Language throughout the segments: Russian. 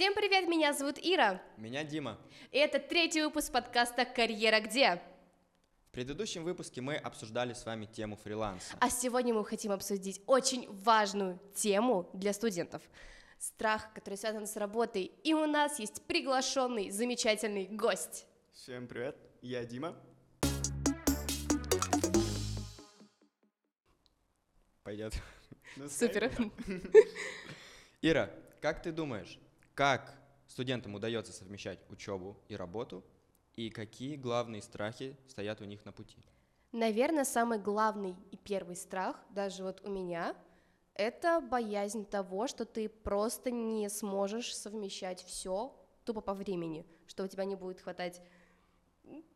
Всем привет, меня зовут Ира. Меня Дима. И это третий выпуск подкаста «Карьера где?». В предыдущем выпуске мы обсуждали с вами тему фриланса. А сегодня мы хотим обсудить очень важную тему для студентов. Страх, который связан с работой. И у нас есть приглашенный замечательный гость. Всем привет, я Дима. Пойдет. Ну, Супер. Ира, как ты думаешь, как студентам удается совмещать учебу и работу, и какие главные страхи стоят у них на пути? Наверное, самый главный и первый страх, даже вот у меня, это боязнь того, что ты просто не сможешь совмещать все тупо по времени, что у тебя не будет хватать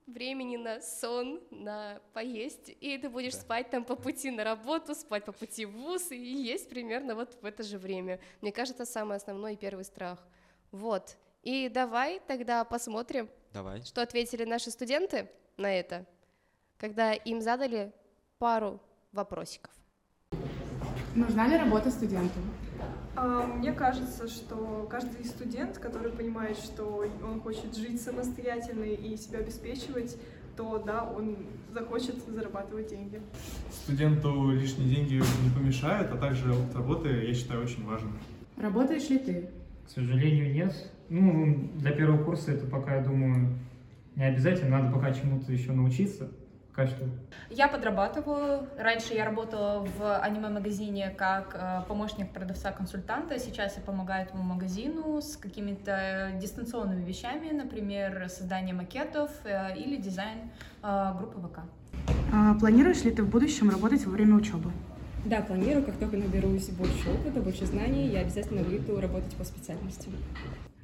времени на сон, на поесть, и ты будешь Да. спать там по пути на работу, спать по пути в вуз, и есть примерно вот в это же время. Мне кажется, самый основной и первый страх. Вот. И давай тогда посмотрим, Давай. что ответили наши студенты на это, когда им задали пару вопросиков. Нужна ли работа студенту? А, Мне кажется, что каждый студент, который понимает, что он хочет жить самостоятельно и себя обеспечивать, то да, он захочет зарабатывать деньги. Студенту лишние деньги не помешают, а также опыт работы, я считаю, очень важен. Работаешь ли ты? К сожалению, нет. Ну, для первого курса это пока, я думаю, не обязательно. Надо пока чему-то еще научиться. Что. Я подрабатываю. Раньше я работала в аниме-магазине как э, помощник продавца-консультанта. Сейчас я помогаю этому магазину с какими-то дистанционными вещами, например, создание макетов э, или дизайн э, группы ВК. А, планируешь ли ты в будущем работать во время учебы? Да, планирую, как только наберусь больше опыта, больше знаний, я обязательно выйду работать по специальности.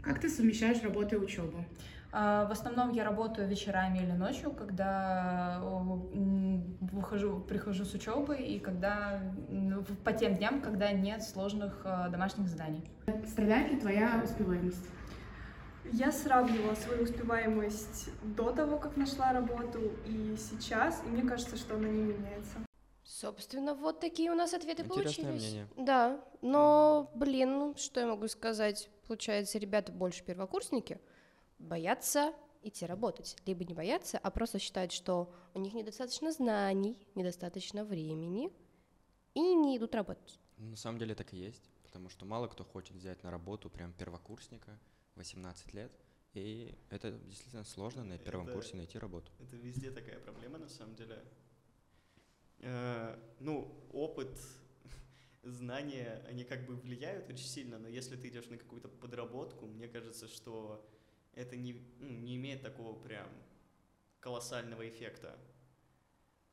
Как ты совмещаешь работу и учебу? Э, В основном я работаю вечерами или ночью, когда выхожу, прихожу с учебы и когда в- по тем дням, когда нет сложных э, домашних заданий. Страдает ли твоя успеваемость? Я сравнивала свою успеваемость до того, как нашла работу, и сейчас, и мне кажется, что она не меняется. Собственно, вот такие у нас ответы Интересное получились. мнение. Да, но, блин, ну что я могу сказать? Получается, ребята больше первокурсники боятся идти работать. Либо не боятся, а просто считают, что у них недостаточно знаний, недостаточно времени, и не идут работать. На самом деле так и есть, потому что мало кто хочет взять на работу прям первокурсника, 18 лет, и это действительно сложно на первом Это- курсе найти работу. Это везде такая проблема, на самом деле. Э, ну, опыт, знания, они как бы влияют очень сильно, но если ты идешь на какую-то подработку, мне кажется, что это не, ну, не имеет такого прям колоссального эффекта.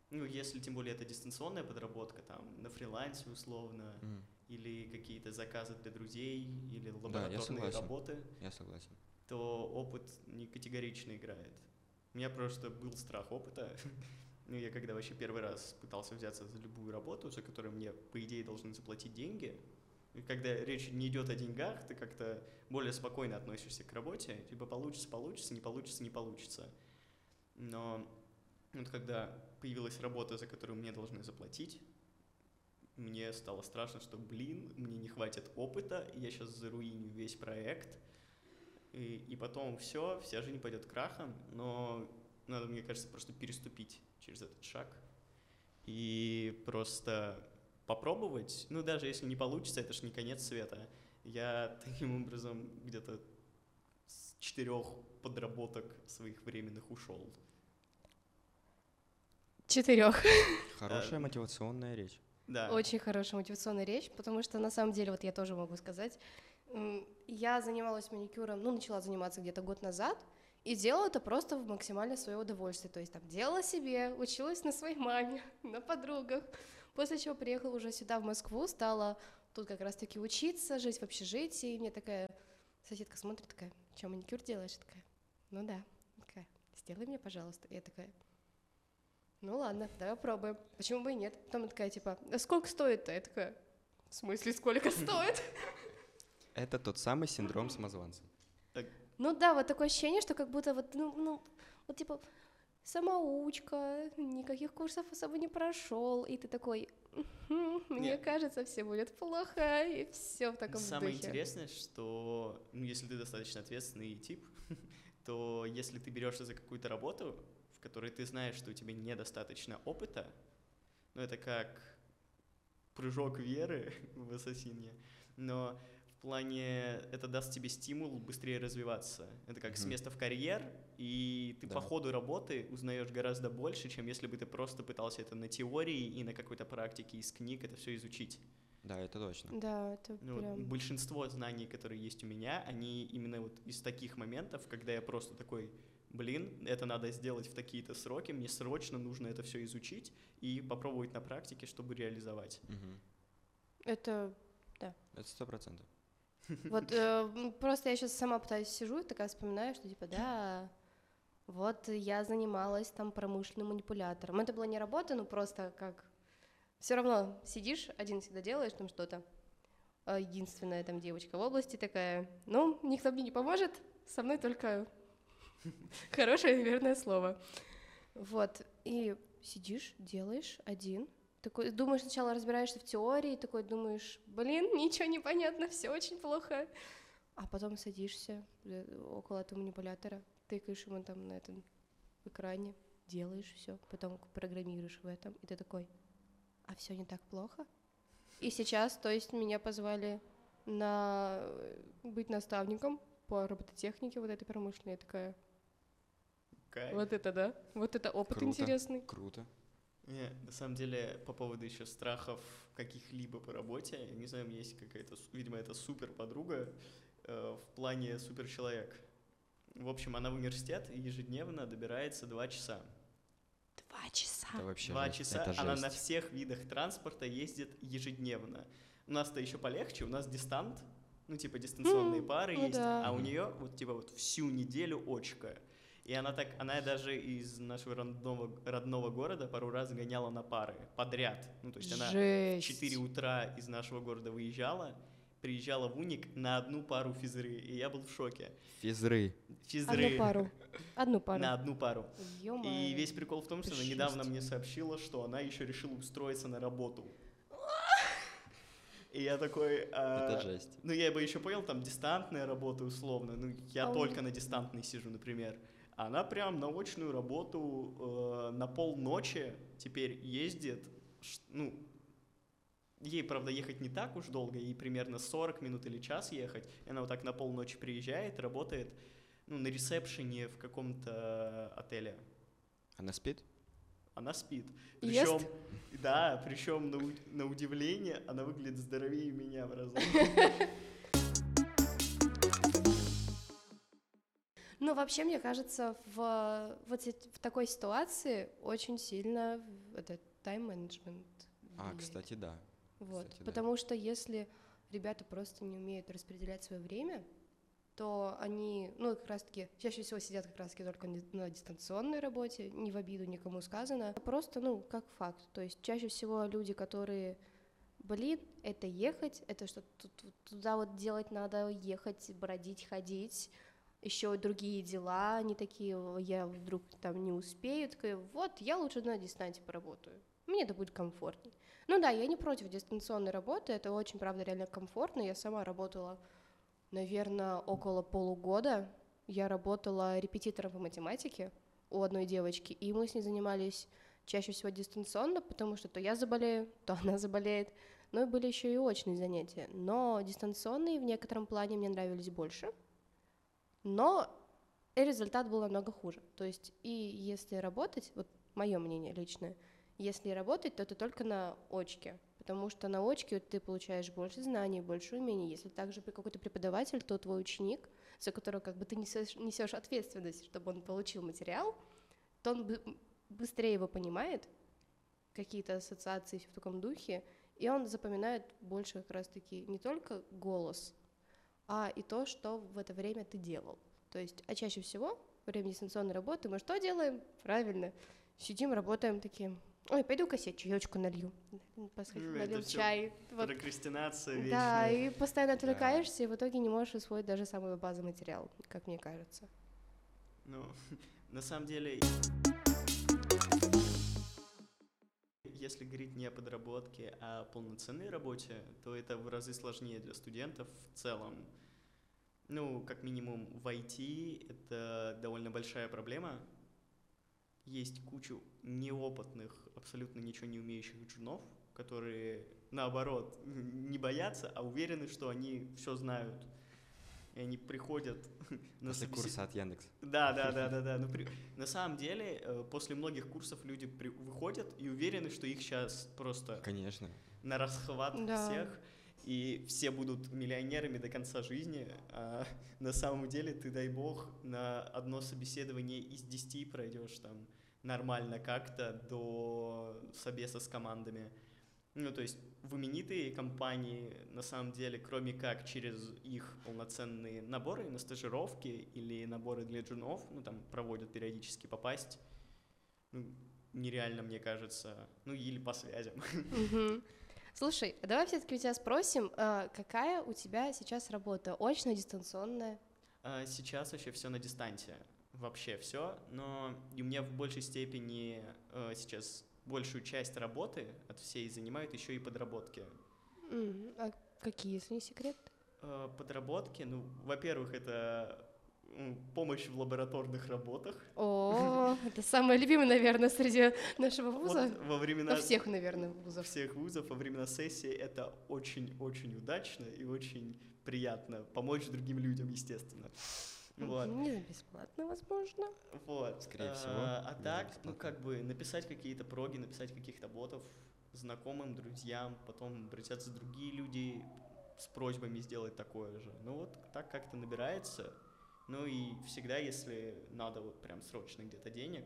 Ну, если тем более это дистанционная подработка, там, на фрилансе условно, М, или какие-то заказы для друзей, или я лабораторные согласен. работы, Я согласен. то опыт не категорично играет. У меня просто был страх опыта. Ну, я когда вообще первый раз пытался взяться за любую работу, за которую мне, по идее, должны заплатить деньги, когда речь не идет о деньгах, ты как-то более спокойно относишься к работе, типа получится, получится, не получится, не получится. Но вот когда появилась работа, за которую мне должны заплатить, мне стало страшно, что, блин, мне не хватит опыта, я сейчас заруиню весь проект, и, и потом все, вся жизнь пойдет крахом, но надо, мне кажется, просто переступить через этот шаг и просто попробовать. Ну, даже если не получится, это же не конец света. Я таким образом где-то с четырех подработок своих временных ушел. Четырех. Хорошая мотивационная речь. Да. Очень хорошая мотивационная речь, потому что на самом деле, вот я тоже могу сказать, я занималась маникюром, ну, начала заниматься где-то год назад, и делала это просто в максимальное свое удовольствие. То есть там делала себе, училась на своей маме, на подругах. После чего приехала уже сюда, в Москву, стала тут как раз-таки учиться, жить в общежитии. И мне такая соседка смотрит, такая, что, маникюр делаешь? Я такая, ну да. Такая, сделай мне, пожалуйста. Я такая, ну ладно, давай попробуем. Почему бы и нет? Потом она такая, типа, а сколько стоит-то? Я такая, в смысле, сколько стоит? Это тот самый синдром самозванца. Ну да, вот такое ощущение, что как будто вот, ну, ну, вот типа самоучка, никаких курсов особо не прошел, и ты такой, «Хм, мне Нет. кажется, все будет плохо, и все в таком Самое духе. интересное, что ну, если ты достаточно ответственный тип, то если ты берешься за какую-то работу, в которой ты знаешь, что у тебя недостаточно опыта, ну это как прыжок веры в ассасине, но в плане это даст тебе стимул быстрее развиваться. Это как с Мгм. места в карьер, и ты Да. по ходу работы узнаешь гораздо больше, чем если бы ты просто пытался это на теории и на какой-то практике из книг это все изучить. Да, это точно. Да, это Ну, прям... большинство знаний, которые есть у меня, они именно вот из таких моментов, когда я просто такой, блин, это надо сделать в такие-то сроки, мне срочно нужно это все изучить и попробовать на практике, чтобы реализовать. Мгм. Это Это сто процентов. Вот э, просто я сейчас сама пытаюсь сижу и такая вспоминаю, что типа да, вот я занималась там промышленным манипулятором. Это была не работа, ну просто как все равно сидишь, один всегда делаешь там что-то. А Единственная там девочка в области такая, ну, никто мне не поможет, со мной только хорошее и верное слово. Вот, и сидишь, делаешь один, такой, думаешь, сначала разбираешься в теории, такой думаешь, блин, ничего не понятно, все очень плохо. А потом садишься э, около этого манипулятора, тыкаешь ему там на этом экране, делаешь все, потом программируешь в этом, и ты такой, а все не так плохо? И сейчас, то есть, меня позвали на э, быть наставником по робототехнике вот этой промышленной. Я такая, Кайф. вот это да, вот это опыт Круто. интересный. Круто. Не, на самом деле, по поводу еще страхов каких-либо по работе, я не знаю, у меня есть какая-то, видимо, это супер подруга э, в плане супер человек. В общем, она в университет ежедневно добирается два часа. Два часа. Это вообще Два жесть. часа Это она жесть. на всех видах транспорта ездит ежедневно. У нас-то еще полегче, у нас дистант, ну типа дистанционные М, пары ну есть, да. а у нее вот типа вот всю неделю очка. И она так, она даже из нашего родного, родного города пару раз гоняла на пары подряд. Ну то есть она в Жесть. 4 утра из нашего города выезжала, приезжала в Уник на одну пару физры, и я был в шоке. Физры. Физры Одну пару. Одну пару. на одну пару. И весь прикол в том, что она недавно мне сообщила, что она еще решила устроиться на работу. И я такой... а, Это жесть. Ну, я бы еще понял, там, дистантная работа условно. Ну, я А только на дистантной сижу, например. Она прям на очную работу э, на полночи теперь ездит. Ну, ей, правда, ехать не так уж долго, ей примерно 40 минут или час ехать. И она вот так на полночи приезжает, работает ну, на ресепшене в каком-то отеле. Она спит? Она спит. Ест? Причем, да, причем на, у- на удивление она выглядит здоровее меня в разы. Ну, вообще, мне кажется, в, вот в такой ситуации очень сильно это тайм-менеджмент. А, кстати, да. Вот, кстати, да. потому что если ребята просто не умеют распределять свое время, то они, ну, как раз-таки, чаще всего сидят как раз-таки только на дистанционной работе, не в обиду никому сказано, а просто, ну, как факт. То есть чаще всего люди, которые, блин, это ехать, это что туда вот делать надо, ехать, бродить, ходить, еще другие дела, они такие, «О, я вдруг там не успею, такая, вот, я лучше на дистанте поработаю, мне это будет комфортнее. Ну да, я не против дистанционной работы, это очень, правда, реально комфортно. Я сама работала, наверное, около полугода. Я работала репетитором по математике у одной девочки, и мы с ней занимались чаще всего дистанционно, потому что то я заболею, то она заболеет. Ну и были еще и очные занятия. Но дистанционные в некотором плане мне нравились больше. Но результат был намного хуже. То есть и если работать, вот мое мнение личное, если работать, то это только на очке, потому что на очке ты получаешь больше знаний, больше умений. Если также какой-то преподаватель, то твой ученик, за которого как бы ты несешь, несешь ответственность, чтобы он получил материал, то он бы- быстрее его понимает, какие-то ассоциации в таком духе, и он запоминает больше как раз-таки не только голос, а и то, что в это время ты делал. То есть, а чаще всего во время дистанционной работы мы что делаем? Правильно, сидим, работаем такие, ой, пойду-ка себе чаечку налью. Посходи, это налил чай. Вот. Прокрастинация Да, вечная. и постоянно отвлекаешься, и в итоге не можешь усвоить даже самый базовый материал, как мне кажется. Ну, на самом деле, если говорить не о подработке, а о полноценной работе, то это в разы сложнее для студентов в целом. Ну, как минимум в IT это довольно большая проблема. Есть кучу неопытных, абсолютно ничего не умеющих джунов, которые, наоборот, не боятся, а уверены, что они все знают. И они приходят на После собесед- курса от Яндекс. Да, да, да, да, да. Ну, при- На самом деле, э, после многих курсов люди при- выходят и уверены, что их сейчас просто Конечно. на расхват Да. всех, и все будут миллионерами до конца жизни, а на самом деле ты, дай бог, на одно собеседование из 10 пройдешь там нормально как-то до собеса с командами. Ну, то есть в именитые компании, на самом деле, кроме как через их полноценные наборы на стажировки или наборы для джунов, ну, там проводят периодически попасть, ну, нереально, мне кажется, ну, или по связям. Мгм. Слушай, давай все-таки у тебя спросим, а, какая у тебя сейчас работа? Очная, дистанционная? А Сейчас вообще все на дистанции, вообще все, но у меня в большей степени э, сейчас большую часть работы от всей занимают еще и подработки. А какие, если не секрет? Э, Подработки, ну, во-первых, это помощь в лабораторных работах. О, это самое любимое, наверное, среди нашего Вот вуза. во времена Во всех, наверное, вузов. всех вузов во времена сессии это очень-очень удачно и очень приятно помочь другим людям, естественно. Вот. Не бесплатно, возможно. Вот. Скорее А, всего, А не так, бесплатно. ну как бы написать какие-то проги, написать каких-то ботов знакомым, друзьям, потом обратятся другие люди с просьбами сделать такое же. Ну вот так как-то набирается. Ну и всегда, если надо вот прям срочно где-то денег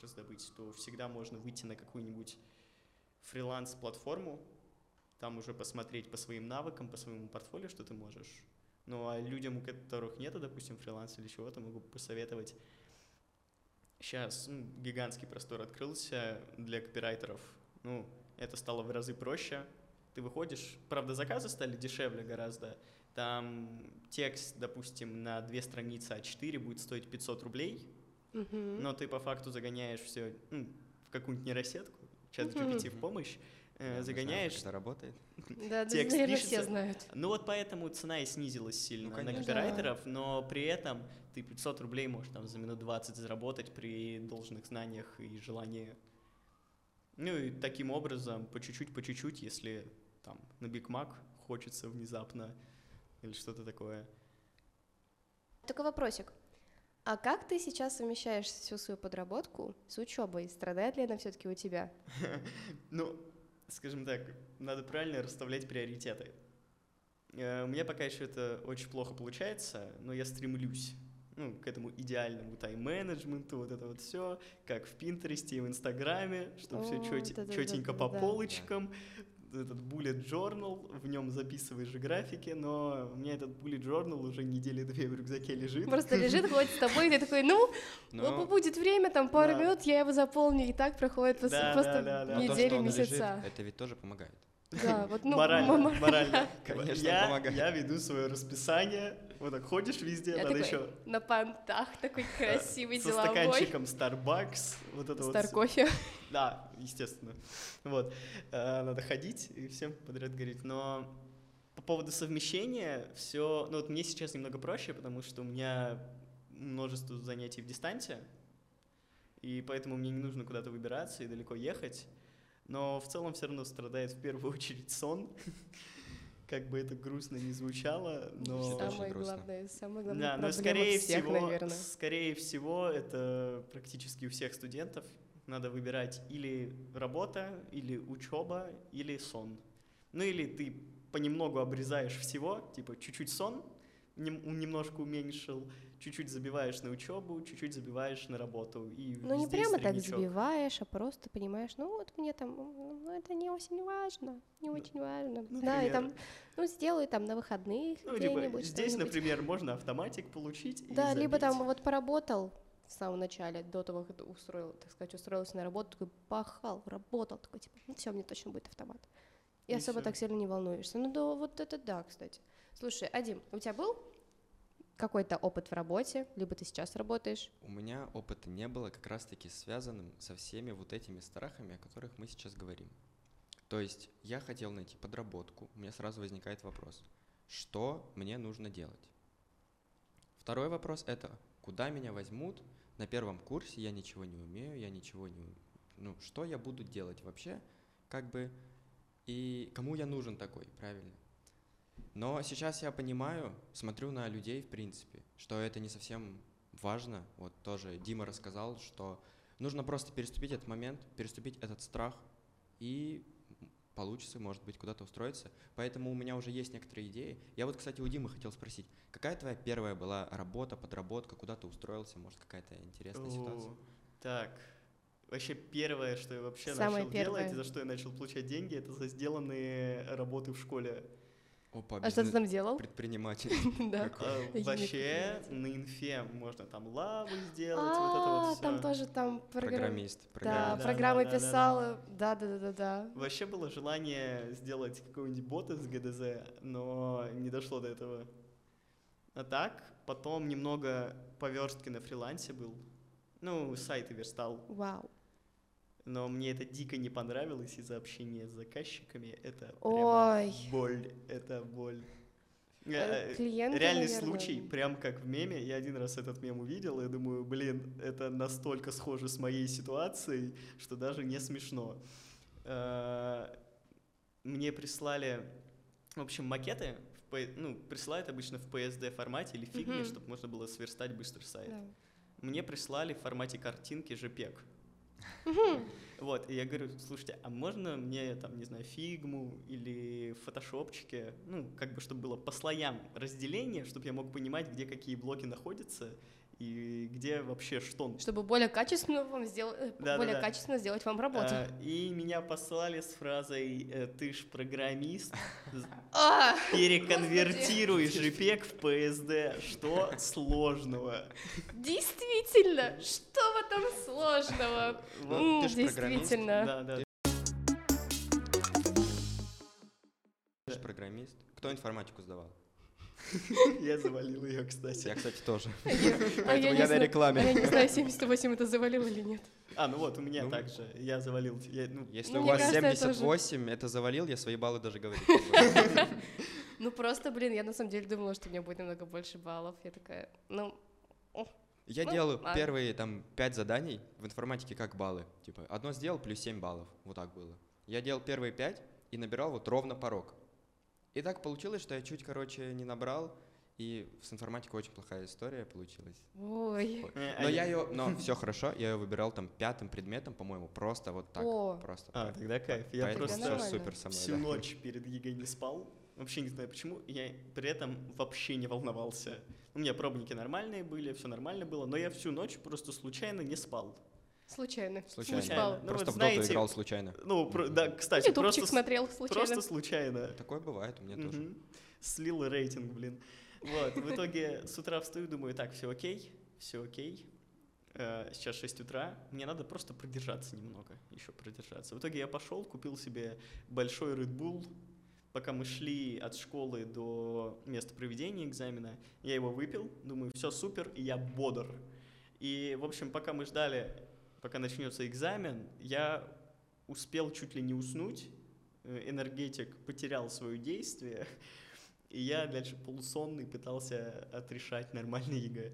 раздобыть, то всегда можно выйти на какую-нибудь фриланс-платформу, там уже посмотреть по своим навыкам, по своему портфолио, что ты можешь. Ну а людям, у которых нет, допустим, фриланса или чего-то, могу посоветовать. Сейчас гигантский простор открылся для копирайтеров. Ну, это стало в разы проще. Ты выходишь, правда, заказы стали дешевле гораздо. Там текст, допустим, на две страницы А4 будет стоить 500 рублей, Мгм. но ты по факту загоняешь все в какую-нибудь нейросетку, чат. GPT в помощь, э, загоняешь, как это работает. Да, да, текст наверное, все пишется. знают. ну вот поэтому цена и снизилась сильно на конечно. копирайтеров, но при этом ты 500 рублей можешь там за минут 20 заработать при должных знаниях и желании. Ну и таким образом, по чуть-чуть, по чуть-чуть, если там на Биг Мак хочется внезапно или что-то такое. Такой вопросик. А как ты сейчас совмещаешь всю свою подработку с учебой? Страдает ли она все-таки у тебя? Ну, скажем так, надо правильно расставлять приоритеты. Э, У меня пока еще это очень плохо получается, но я стремлюсь ну, к этому идеальному тайм-менеджменту, вот это вот все, как в Пинтересте и в Инстаграме, чтобы все да-да-да-да-да. четенько по полочкам, этот bullet journal, в нем записываешь же графики, но у меня этот bullet journal уже недели две в рюкзаке лежит. Просто лежит, ходит с тобой, и ты такой, ну, Но будет время, там пару Да. минут, я его заполню, и так проходит Да, просто да, да, да. но то, недели, он лежит, месяца. это ведь тоже помогает. Да, вот, ну, морально, м- м- морально. Конечно, я, помогает. я веду свое расписание, вот так ходишь везде, Я надо такой еще на понтах такой красивый, со деловой. стаканчиком Starbucks, вот это Стар вот. кофе. Да, естественно. Вот. Э, Надо ходить и всем подряд говорить. Но по поводу совмещения все... Ну вот мне сейчас немного проще, потому что у меня множество занятий в дистанте, и поэтому мне не нужно куда-то выбираться и далеко ехать. Но в целом все равно страдает в первую очередь сон. Как бы это грустно не звучало, но... Самое главное, самая главная Да, но скорее всех, всего, наверное. скорее всего, это практически у всех студентов. Надо выбирать или работа, или учеба, или сон. Ну или ты понемногу обрезаешь всего, типа чуть-чуть сон, нем- немножко уменьшил, чуть-чуть забиваешь на учебу, чуть-чуть забиваешь на работу. И Ну, не прямо так среднячок. забиваешь, а просто понимаешь, ну, вот мне там, ну, это не очень важно, не очень важно. ну, да, и например. там, ну, сделаю там на выходных Ну, либо где-нибудь здесь, например, можно автоматик получить и Да, либо там вот поработал в самом начале, до того, как устроил, так сказать, устроился на работу, такой пахал, работал, такой, типа, ну, все, мне точно будет автомат. И, И особо всё. так сильно не волнуешься. Ну, да, вот это да, кстати. Слушай, Адим, у тебя был какой-то опыт в работе, либо ты сейчас работаешь? У меня опыта не было как раз-таки связанным со всеми вот этими страхами, о которых мы сейчас говорим. То есть я хотел найти подработку, у меня сразу возникает вопрос, что мне нужно делать? Второй вопрос это, куда меня возьмут? На первом курсе я ничего не умею, я ничего не... Ну, что я буду делать вообще? Как бы... И кому я нужен такой, правильно? Но сейчас я понимаю, смотрю на людей, в принципе, что это не совсем важно. Вот тоже Дима рассказал, что нужно просто переступить этот момент, переступить этот страх, и получится, может быть, куда-то устроиться. Поэтому у меня уже есть некоторые идеи. Я вот, кстати, у Димы хотел спросить, какая твоя первая была работа, подработка, куда ты устроился, может, какая-то интересная ситуация? Так, вообще первое, что я вообще Самое начал делать, первое. и за что я начал получать деньги, это за сделанные работы в школе. Опа, А что ты там делал? Предприниматель. Да. А, Вообще на инфе можно там лавы сделать, вот это А, вот там тоже там. Программист. Да, программы да, да, да, да. писала. Да, да, да, да, да. Вообще было желание сделать какой-нибудь бот из ГДЗ, но не дошло до этого. А так, потом немного по верстке на фрилансе был. Ну, сайты верстал. Вау. Но мне это дико не понравилось из-за общения с заказчиками. Это прямо Ой. боль. Это боль. Э, Э, Клиенты, Реальный наверное. случай, прям как в меме. Я один раз этот мем увидел, и думаю, блин, это настолько схоже с моей ситуацией, что даже не смешно. Э, Мне прислали, в общем, макеты, ну, присылают обычно в PSD формате или фигме, Мгм. чтобы можно было сверстать быстро сайт. Да. Мне прислали в формате картинки JPEG. Вот, и я говорю, слушайте, а можно мне, там, не знаю, фигму или фотошопчики, ну, как бы, чтобы было по слоям разделение, чтобы я мог понимать, где какие блоки находятся и где вообще что. Чтобы более качественно вам сделать, Да-да-да. более качественно сделать вам работу. А, и меня послали с фразой э, «ты ж программист, А, переконвертируй JPEG в PSD, что сложного?» действительно, что в этом сложного? Ты ж Действительно. Да, да. Ты же программист. Кто информатику сдавал? Я завалил ее, кстати. Я, кстати, тоже. А Поэтому не я на рекламе. а Я не знаю, 78 это завалил или нет. А, ну вот, у меня Ну. также. Я завалил. я, ну, Если Ну, у вас кажется, это 78, это завалил, я свои баллы даже говорить буду. Ну просто, блин, я на самом деле думала, что у меня будет намного больше баллов. Я такая, ну, Я Ну, делаю ладно. первые там 5 заданий в информатике как баллы. Типа, одно сделал, плюс 7 баллов. Вот так было. Я делал первые 5 и набирал вот ровно порог. И так получилось, что я чуть, короче, не набрал, и с информатикой очень плохая история получилась. ой. Но я ее, но все хорошо, я ее выбирал там пятым предметом, по-моему, просто вот так. О. Просто. А, тогда кайф. Я Поэтому просто супер со мной, всю да. ночь перед ЕГЭ не спал. Вообще не знаю почему. Я при этом вообще не волновался. У меня пробники нормальные были, все нормально было, но я всю ночь просто случайно не спал. Случайно. Случайно. Спал. Ну, Просто вот в доту знаете, играл случайно. Ну, про- да, кстати, Ютубчик просто, смотрел случайно. просто случайно. Такое бывает у меня тоже. Мгм. Слил рейтинг, блин. Вот, в итоге с утра встаю, думаю, так, все окей, все окей. Э, Сейчас 6 утра, мне надо просто продержаться немного, еще продержаться. В итоге я пошел, купил себе большой Red Bull, пока мы шли от школы до места проведения экзамена, я его выпил, думаю, все супер, и я бодр. И, в общем, пока мы ждали, пока начнется экзамен, я успел чуть ли не уснуть, э, энергетик потерял свое действие, и я дальше полусонный пытался отрешать нормальный ЕГЭ.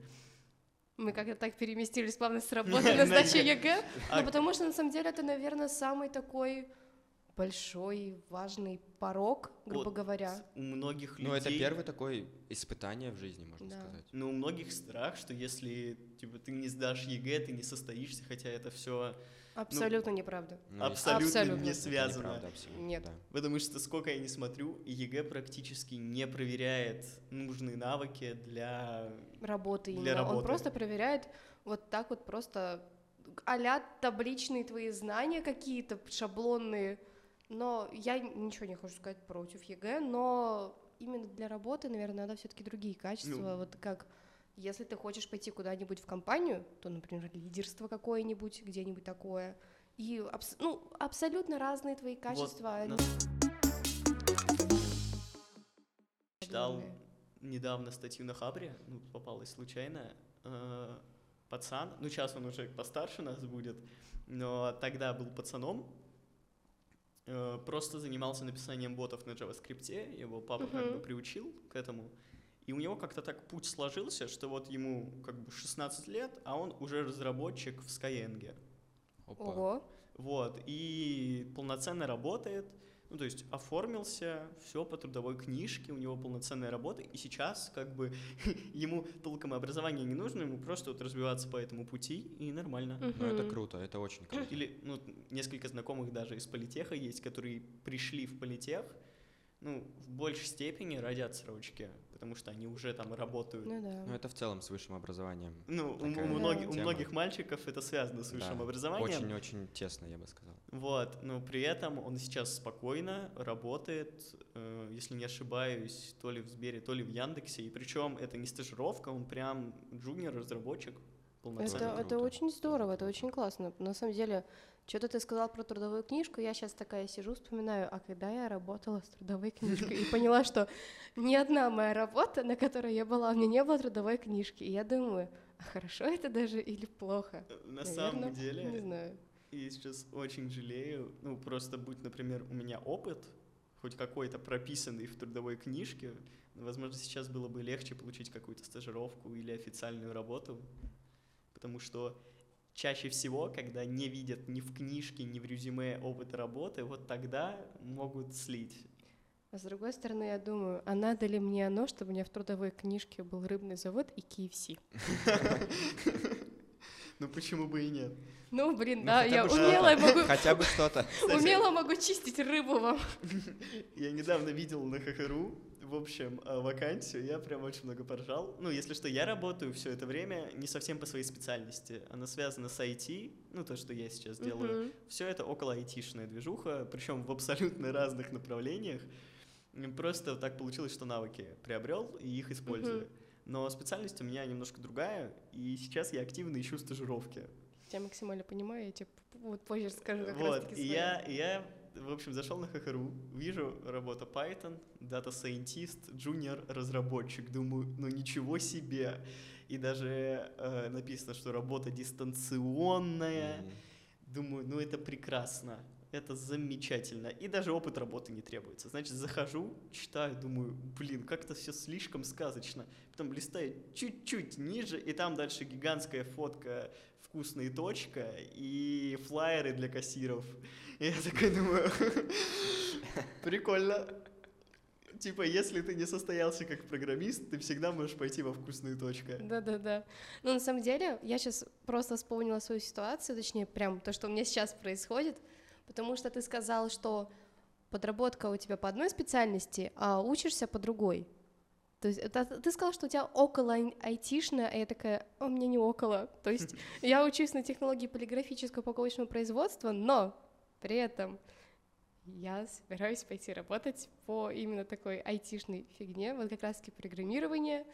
Мы как-то так переместились плавно с работы на сдачу ЕГЭ. А- Ну, потому что, на самом деле, это, наверное, самый такой большой, важный порог, грубо Вот говоря. У многих людей... Ну, это первое такое испытание в жизни, можно Да. сказать. Ну, у многих страх, что если типа, ты не сдашь ЕГЭ, ты не состоишься, хотя это все... Абсолютно неправда. Ну, Абсолютно, Абсолютно. не это связано. неправда абсолютно, Нет. да. Потому что сколько я не смотрю, ЕГЭ практически не проверяет нужные навыки для... Работы Для именно. Он работы. просто проверяет вот так вот просто а табличные твои знания какие-то, шаблонные. Но я ничего не хочу сказать против ЕГЭ, но именно для работы, наверное, надо все-таки другие качества. Ну. Вот как если ты хочешь пойти куда-нибудь в компанию, то, например, лидерство какое-нибудь, где-нибудь такое. И абс- ну, абсолютно разные твои качества. Вот, на- Читал недавно статью на Хабре, ну, попалась случайно, э, пацан, ну, сейчас он уже постарше нас будет, но тогда был пацаном, э, просто занимался написанием ботов на JavaScript, его папа как бы приучил к этому, и у него как-то так путь сложился, что вот ему как бы 16 лет, а он уже разработчик в Skyeng. Опа. Ого. Вот, и полноценно работает, ну, то есть оформился, все по трудовой книжке, у него полноценная работа, и сейчас как бы ему толком образование не нужно, ему просто вот развиваться по этому пути, и нормально. Ну, это круто, это очень круто. Или, ну, несколько знакомых даже из политеха есть, которые пришли в политех, ну, в большей степени ради отсрочки, потому что они уже там работают. Ну да. Ну, это в целом с высшим образованием. Ну, у, у многих, у многих мальчиков это связано с высшим Да, образованием. Очень-очень тесно, я бы сказал. Вот, но при этом он сейчас спокойно работает, э, если не ошибаюсь, то ли в Сбере, то ли в Яндексе. И причем это не стажировка, он прям джуниор-разработчик полноценный. Это, это очень здорово, это очень классно. На самом деле, что-то ты сказал про трудовую книжку, я сейчас такая сижу, вспоминаю, а когда я работала с трудовой книжкой и поняла, что ни одна моя работа, на которой я была, у меня не было трудовой книжки. И я думаю, а хорошо это даже или плохо? Э, На Наверно, самом Не деле, знаю. я сейчас очень жалею, ну просто будь, например, у меня опыт, хоть какой-то прописанный в трудовой книжке, возможно, сейчас было бы легче получить какую-то стажировку или официальную работу, потому что чаще всего, когда не видят ни в книжке, ни в резюме опыта работы, вот тогда могут слить. А с другой стороны, я думаю, а надо ли мне оно, чтобы у меня в трудовой книжке был рыбный завод и KFC? Ну почему бы и нет? Ну, блин, Ну, да, я умело могу, Хотя бы что-то. Умело могу чистить рыбу вам. Я недавно видел на ХХРУ, в общем, э, вакансию, я прям очень много поржал. Ну, если что, я работаю все это время не совсем по своей специальности. Она связана с IT, ну, то, что я сейчас делаю. Мгм. Все это около айтишная движуха, причем в абсолютно разных направлениях. Просто так получилось, что навыки приобрел и их использую. Мгм. Но специальность у меня немножко другая, и сейчас я активно ищу стажировки. Я максимально понимаю, я тебе вот позже скажу как Вот, раз-таки и я, и я, в общем, зашел на ХХРУ, вижу работа Python, Data Scientist, Junior разработчик, думаю, ну ничего себе. И даже э, написано, что работа дистанционная. М. Думаю, ну это прекрасно, это замечательно. И даже опыт работы не требуется. Значит, захожу, читаю, думаю, блин, как-то все слишком сказочно. Потом листаю чуть-чуть ниже, и там дальше гигантская фотка вкусная точка и флаеры для кассиров. И я такой думаю, прикольно. Типа, если ты не состоялся как программист, ты всегда можешь пойти во вкусную точку. Да-да-да. Ну, на самом деле, я сейчас просто вспомнила свою ситуацию, точнее, прям то, что у меня сейчас происходит, потому что ты сказал, что подработка у тебя по одной специальности, а учишься по другой. То есть это, ты сказал, что у тебя около ай- айтишная, а я такая, а у меня не около. То есть я учусь на технологии полиграфического упаковочного производства, но при этом я собираюсь пойти работать по именно такой айтишной фигне, вот как раз-таки программирование,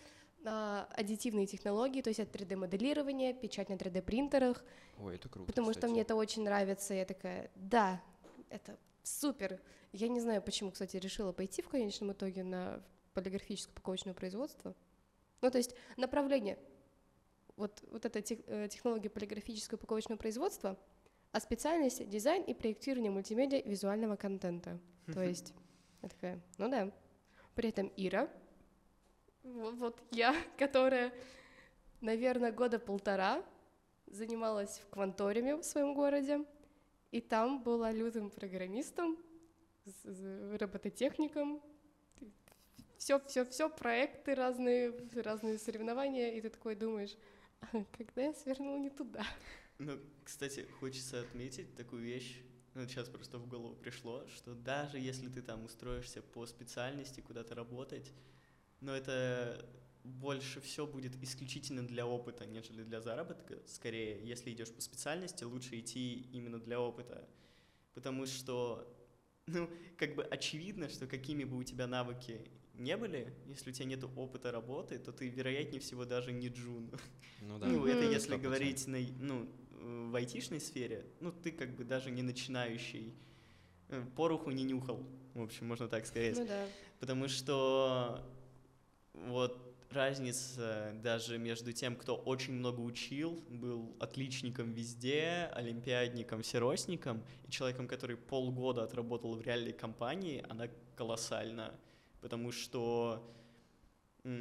аддитивные технологии, то есть это 3D-моделирование, печать на 3D-принтерах, Ой, это круто, потому что кстати. мне это очень нравится, я такая, да, это супер. Я не знаю, почему, кстати, решила пойти в конечном итоге на полиграфическое упаковочное производство. Ну, то есть направление, вот, вот эта тех- э, технология полиграфического упаковочного производства, а специальность дизайн и проектирование мультимедиа визуального контента. То есть, я такая, ну да. При этом Ира, вот я, которая, наверное, года полтора занималась в кванториуме в своем городе, и там была лютым программистом, робототехником, все, все, все, проекты разные, разные соревнования, и ты такой думаешь, «А, когда я свернул не туда. Ну, кстати, хочется отметить такую вещь, ну, сейчас просто в голову пришло, что даже если ты там устроишься по специальности куда-то работать, но это больше все будет исключительно для опыта, нежели для заработка. Скорее, если идешь по специальности, лучше идти именно для опыта. Потому что, ну, как бы очевидно, что какими бы у тебя навыки не были, если у тебя нет опыта работы, то ты, вероятнее всего, даже не джун. Ну да. Ну, это если 100%. говорить на, ну, в айтишной сфере, ну, ты как бы даже не начинающий, э, пороху не нюхал, в общем, можно так сказать. Ну да. Потому что вот разница даже между тем, кто очень много учил, был отличником везде, олимпиадником, серосником, и человеком, который полгода отработал в реальной компании, она колоссальна. Потому что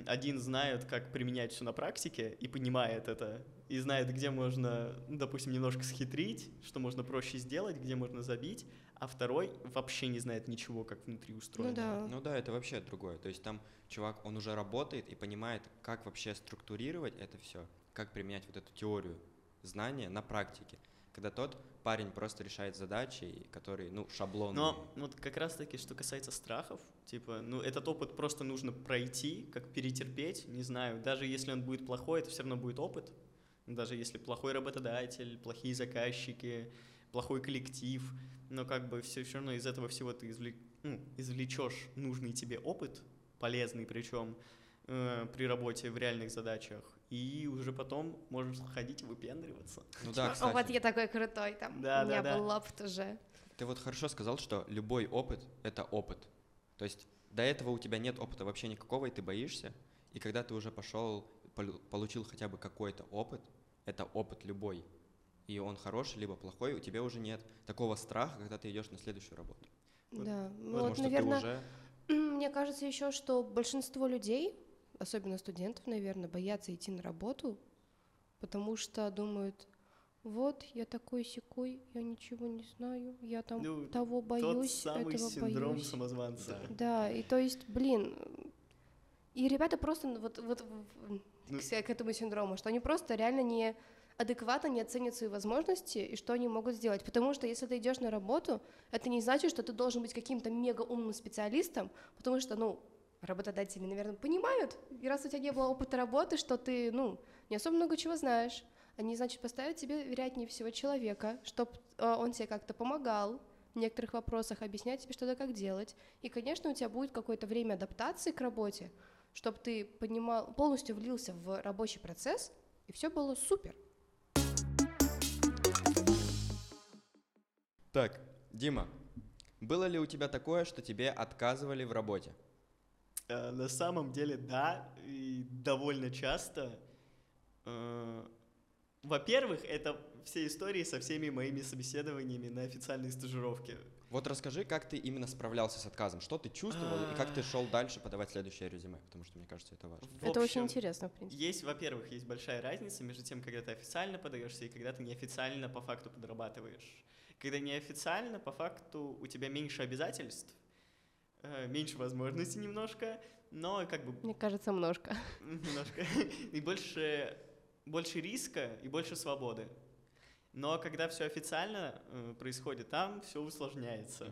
один знает, как применять все на практике и понимает это, и знает, где можно, ну, допустим, немножко схитрить, что можно проще сделать, где можно забить, а второй вообще не знает ничего, как внутри устроено. Ну да. Ну да, это вообще другое. То есть там чувак, он уже работает и понимает, как вообще структурировать это все, как применять вот эту теорию знания на практике. Когда тот парень просто решает задачи, которые, ну, шаблонные. Но вот как раз таки, что касается страхов, типа, ну, этот опыт просто нужно пройти, как перетерпеть, не знаю, даже если он будет плохой, это все равно будет опыт, даже если плохой работодатель, плохие заказчики, плохой коллектив, но как бы все, все равно из этого всего ты извлек, ну, извлечешь нужный тебе опыт, полезный причем, э, при работе в реальных задачах, и уже потом можешь ходить и выпендриваться. Ну да, О, кстати. вот я такой крутой там. Да, У меня да, да. был опыт уже. Ты вот хорошо сказал, что любой опыт — это опыт. То есть до этого у тебя нет опыта вообще никакого, и ты боишься. И когда ты уже пошел, получил хотя бы какой-то опыт, это опыт любой. И он хороший, либо плохой, у тебя уже нет такого страха, когда ты идешь на следующую работу. Вот, Да, ну Потому вот, что наверное, ты уже... мне кажется еще, что большинство людей, особенно студентов, наверное, боятся идти на работу, потому что думают, вот, я такой секой, я ничего не знаю, я там Ну, того Тот боюсь, самый этого синдром боюсь. самозванца. Да, и то есть, блин, и ребята просто ну, вот, вот Ну- к, к этому синдрому, что они просто реально не адекватно не оценят свои возможности и что они могут сделать. Потому что если ты идешь на работу, это не значит, что ты должен быть каким-то мега умным специалистом, потому что, ну, работодатели, наверное, понимают, и раз у тебя не было опыта работы, что ты, ну, не особо много чего знаешь, они, значит, поставят тебе, вероятнее всего, человека, чтобы он тебе как-то помогал в некоторых вопросах, объяснять тебе что-то, как делать. И, конечно, у тебя будет какое-то время адаптации к работе, чтобы ты понимал, полностью влился в рабочий процесс, и все было супер. Так, Дима, было ли у тебя такое, что тебе отказывали в работе? Э, На самом деле, да, и довольно часто. Э, Во-первых, это все истории со всеми моими собеседованиями на официальной стажировке. Вот расскажи, как ты именно справлялся с отказом, что ты чувствовал и как ты шел дальше подавать следующее резюме, потому что мне кажется, это важно. Это очень интересно, в принципе. Есть, во-первых, есть большая разница между тем, когда ты официально подаешься и когда ты неофициально по факту подрабатываешь. Когда неофициально, по факту, у тебя меньше обязательств, меньше возможностей немножко, но как бы Мне кажется, множко. немножко, и больше, больше риска и больше свободы. Но когда все официально э, происходит, там все усложняется.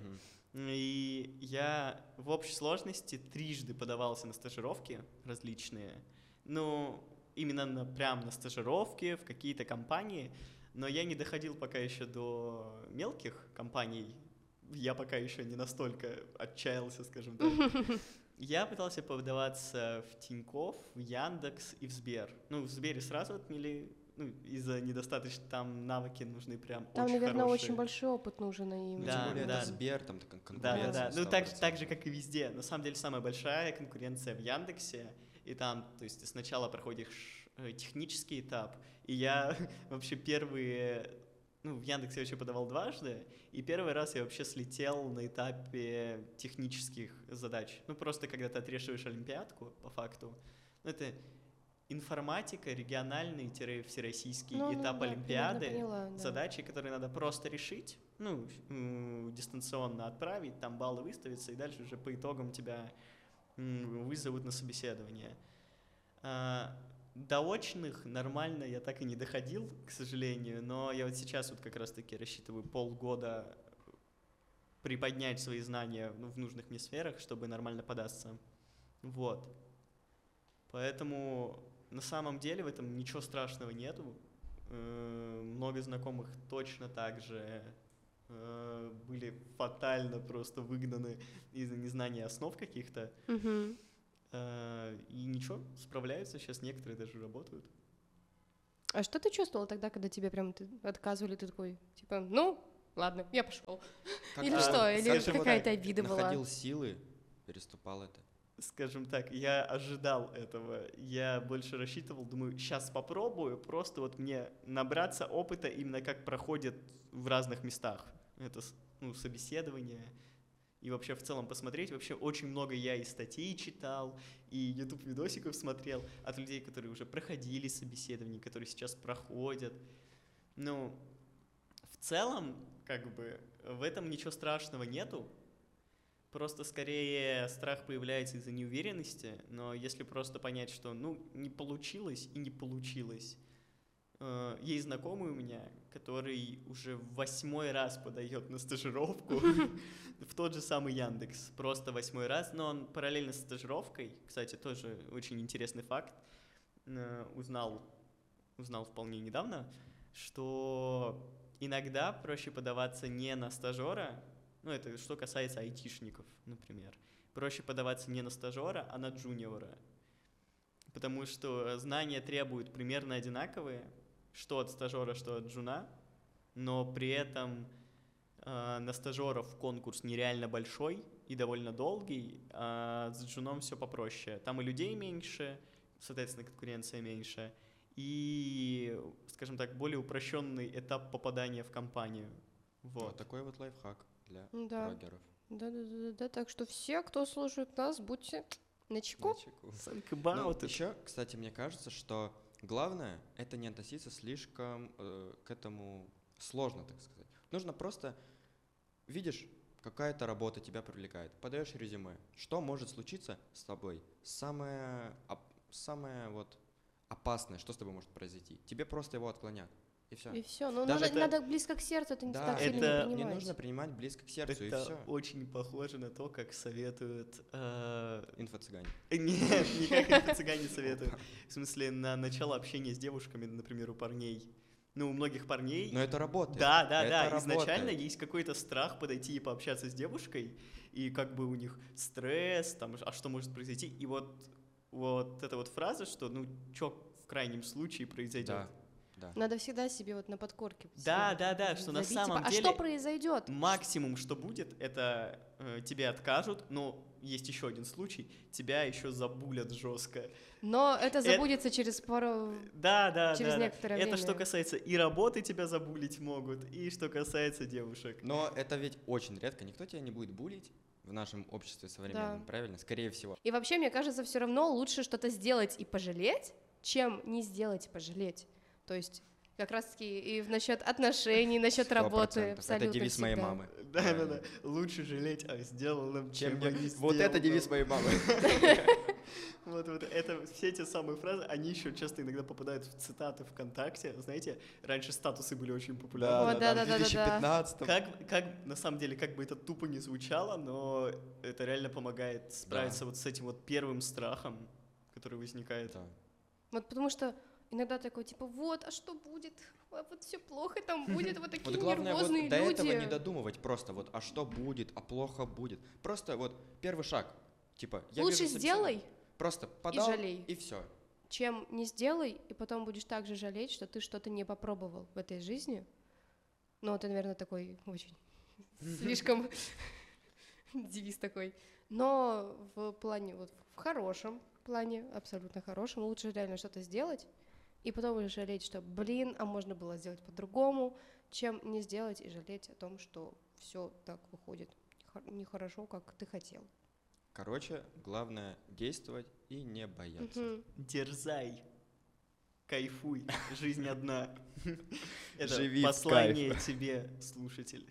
И я в общей сложности трижды подавался на стажировки различные. Ну, именно на, прям на стажировки в какие-то компании. Но я не доходил пока еще до мелких компаний. Я пока еще не настолько отчаялся, скажем так. Я пытался подаваться в Тинькофф, в Яндекс и в Сбер. Ну, в Сбере сразу отмели, ну, из-за недостаточно, там навыки нужны прям Там, очень наверное, хорошие. очень большой опыт нужен им. Ну, Да, Тем более да. это Сбер, там такая Да, конкуренция. да, да. Ну, так, 100%. так же, как и везде. На самом деле, самая большая конкуренция в Яндексе. И там, то есть, ты сначала проходишь э, технический этап. И я вообще первые... Ну, в Яндексе я вообще подавал дважды. И первый раз я вообще слетел на этапе технических задач. Ну, просто когда ты отрешиваешь олимпиадку, по факту. Ну, это информатика, региональный-всероссийский Ну, ну этап да, олимпиады поняла, да. задачи, которые надо просто решить, ну, дистанционно отправить, там баллы выставятся, и дальше уже по итогам тебя вызовут на собеседование. До очных нормально я так и не доходил, к сожалению, но я вот сейчас вот как раз-таки рассчитываю полгода приподнять свои знания ну, в нужных мне сферах, чтобы нормально податься. Вот. Поэтому на самом деле в этом ничего страшного нету. Э, Много знакомых точно так же э, были фатально просто выгнаны из-за незнания основ каких-то. Мгм. Э, И ничего, справляются. Сейчас некоторые даже работают. А что ты чувствовал тогда, когда тебе прям отказывали, ты такой, типа, ну, ладно, я пошел. Или что, или какая-то обида была? Находил силы, переступал это. скажем так, я ожидал этого. Я больше рассчитывал, думаю, сейчас попробую, просто вот мне набраться опыта именно как проходит в разных местах. Это ну, собеседование, и вообще в целом посмотреть. Вообще очень много я и статей читал, и YouTube видосиков смотрел от людей, которые уже проходили собеседование, которые сейчас проходят. Ну, в целом, как бы, в этом ничего страшного нету. Просто скорее страх появляется из-за неуверенности, но если просто понять, что, ну, не получилось и не получилось. Э, Есть знакомый у меня, который уже в восьмой раз подает на стажировку в тот же самый Яндекс, просто восьмой раз, но он параллельно с стажировкой, кстати, тоже очень интересный факт, э, узнал, узнал вполне недавно, что иногда проще подаваться не на стажера, ну это что касается айтишников, например, проще подаваться не на стажера, а на джуниора, потому что знания требуют примерно одинаковые, что от стажера, что от джуна, но при этом э, на стажеров конкурс нереально большой и довольно долгий, а с джуном все попроще. Там и людей меньше, соответственно, конкуренция меньше, и, скажем так, более упрощенный этап попадания в компанию. Вот Вот. такой вот лайфхак для Да. блогеров. Да, да, да, да, да. Так что все, кто слушает нас, будьте начеку. На чеку. Think Ну, about it. еще, кстати, мне кажется, что главное это не относиться слишком э, к этому сложно, так сказать. Нужно просто видишь, какая-то работа тебя привлекает, подаешь резюме. Что может случиться с тобой? Самое, оп- самое вот опасное, что с тобой может произойти? Тебе просто его отклонят. И все. И все. Ну, Даже надо, это- надо близко к сердцу, это не Да, так сильно это не Не принимать. нужно принимать близко к сердцу, и Это все. очень похоже на то, как советуют... э, Инфо-цыгане. Нет, не как цыгане советуют. В смысле, на начало общения с девушками, например, у парней. Ну, у многих парней... Но это работает. Да, да, Это да. Изначально работает. есть какой-то страх подойти и пообщаться с девушкой, и как бы у них стресс, там, а что может произойти. И вот, вот эта вот фраза, что ну чё в крайнем случае произойдет. Да, да. Надо всегда себе вот на подкорке. Да, да, да, что на забить, самом типа, деле А что произойдет? максимум, что будет, это э, тебе откажут, но есть еще один случай, тебя еще забулят жестко. Но это Это- забудется через пару... Да, да, Через да, да. некоторое Это время. что касается и работы тебя забулить могут, и что касается девушек. Но это ведь очень редко. Никто тебя не будет булить в нашем обществе современном, Да. правильно? Скорее всего. И вообще, мне кажется, все равно лучше что-то сделать и пожалеть, чем не сделать и пожалеть. То есть как раз-таки и насчет отношений, насчет работы. Абсолютно Это девиз моей всегда. мамы. Да, да, да. Лучше жалеть о сделанном, Чем чем, не- Вот это девиз моей мамы. Вот, вот это все те самые фразы, они еще часто иногда попадают в цитаты ВКонтакте. Знаете, раньше статусы были очень популярны. Да, да, в да, да, да. 2015 Как, как, на самом деле, как бы это тупо не звучало, но это реально помогает справиться вот с этим вот первым страхом, который возникает. Вот потому что иногда такой, типа, вот, а что будет? А вот все плохо там будет, вот такие Вот главное вот нервозные до этого люди. не додумывать просто вот, а что будет, а плохо будет. Просто вот первый шаг, типа, я Лучше вижу сделай, Просто подал жалей. и все. чем не сделай, и потом будешь также жалеть, что ты что-то не попробовал в этой жизни. Ну, это, наверное, такой очень слишком девиз такой. Но в плане, вот в хорошем плане, абсолютно хорошем, лучше реально что-то сделать, и потом уже жалеть, что, блин, а можно было сделать по-другому, чем не сделать и жалеть о том, что все так выходит хо- нехорошо, как ты хотел. Короче, главное действовать и не бояться. Мгм. Дерзай. Кайфуй. Жизнь одна. Это Живи послание тебе, слушатель.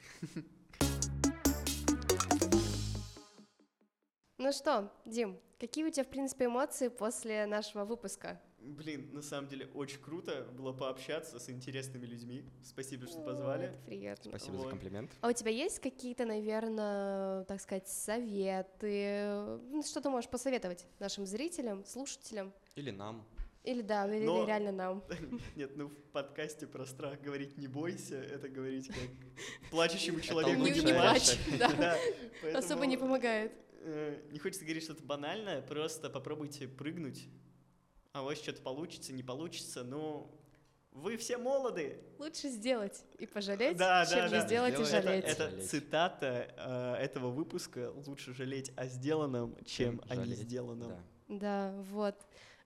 Ну что, Дим, какие у тебя, в принципе, эмоции после нашего выпуска? Блин, на самом деле очень круто было пообщаться с интересными людьми. Спасибо, что позвали. Это приятно. Спасибо за Вот. комплимент. А у тебя есть какие-то, наверное, так сказать, советы? Ну, Что ты можешь посоветовать нашим зрителям, слушателям? Или нам. Или да, или, или Но- реально нам? Нет, ну в подкасте про страх говорить не бойся, это говорить как плачущему человеку Не, плачь, да. Особо не помогает. э, Не хочется говорить что-то банальное, просто попробуйте прыгнуть. А у вас что-то получится, не получится, но Вы все молоды. Лучше сделать и пожалеть, Да, чем да, не да. сделать и Сделать Это, жалеть. это Жалеть. цитата э, этого выпуска. Лучше жалеть о сделанном, чем о жалеть, несделанном. да. Да, вот.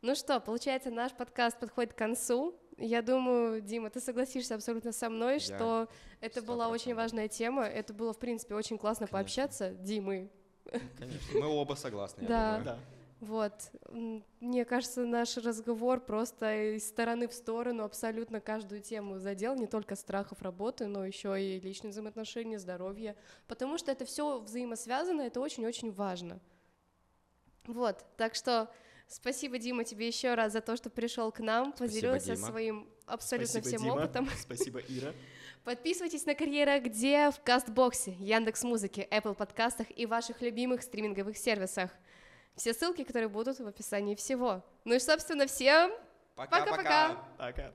Ну что, получается, наш подкаст подходит к концу. Я думаю, Дима, ты согласишься абсолютно со мной, Я что это была очень 100%. важная тема. Это было, в принципе, очень классно Конечно. пообщаться. Димы, Конечно, мы оба согласны, Да. Вот. Мне кажется, наш разговор просто из стороны в сторону абсолютно каждую тему задел, не только страхов работы, но еще и личные взаимоотношения, здоровье, потому что это все взаимосвязано, это очень-очень важно. Вот, так что спасибо, Дима, тебе еще раз за то, что пришел к нам, Спасибо, поделился Дима. своим абсолютно Спасибо, всем Дима. опытом. Спасибо, Ира. Подписывайтесь на карьера где в Кастбоксе, Яндекс Музыке, Apple подкастах и ваших любимых стриминговых сервисах. Все ссылки, которые будут в описании всего. Ну и, собственно, всем Пока-пока. Пока.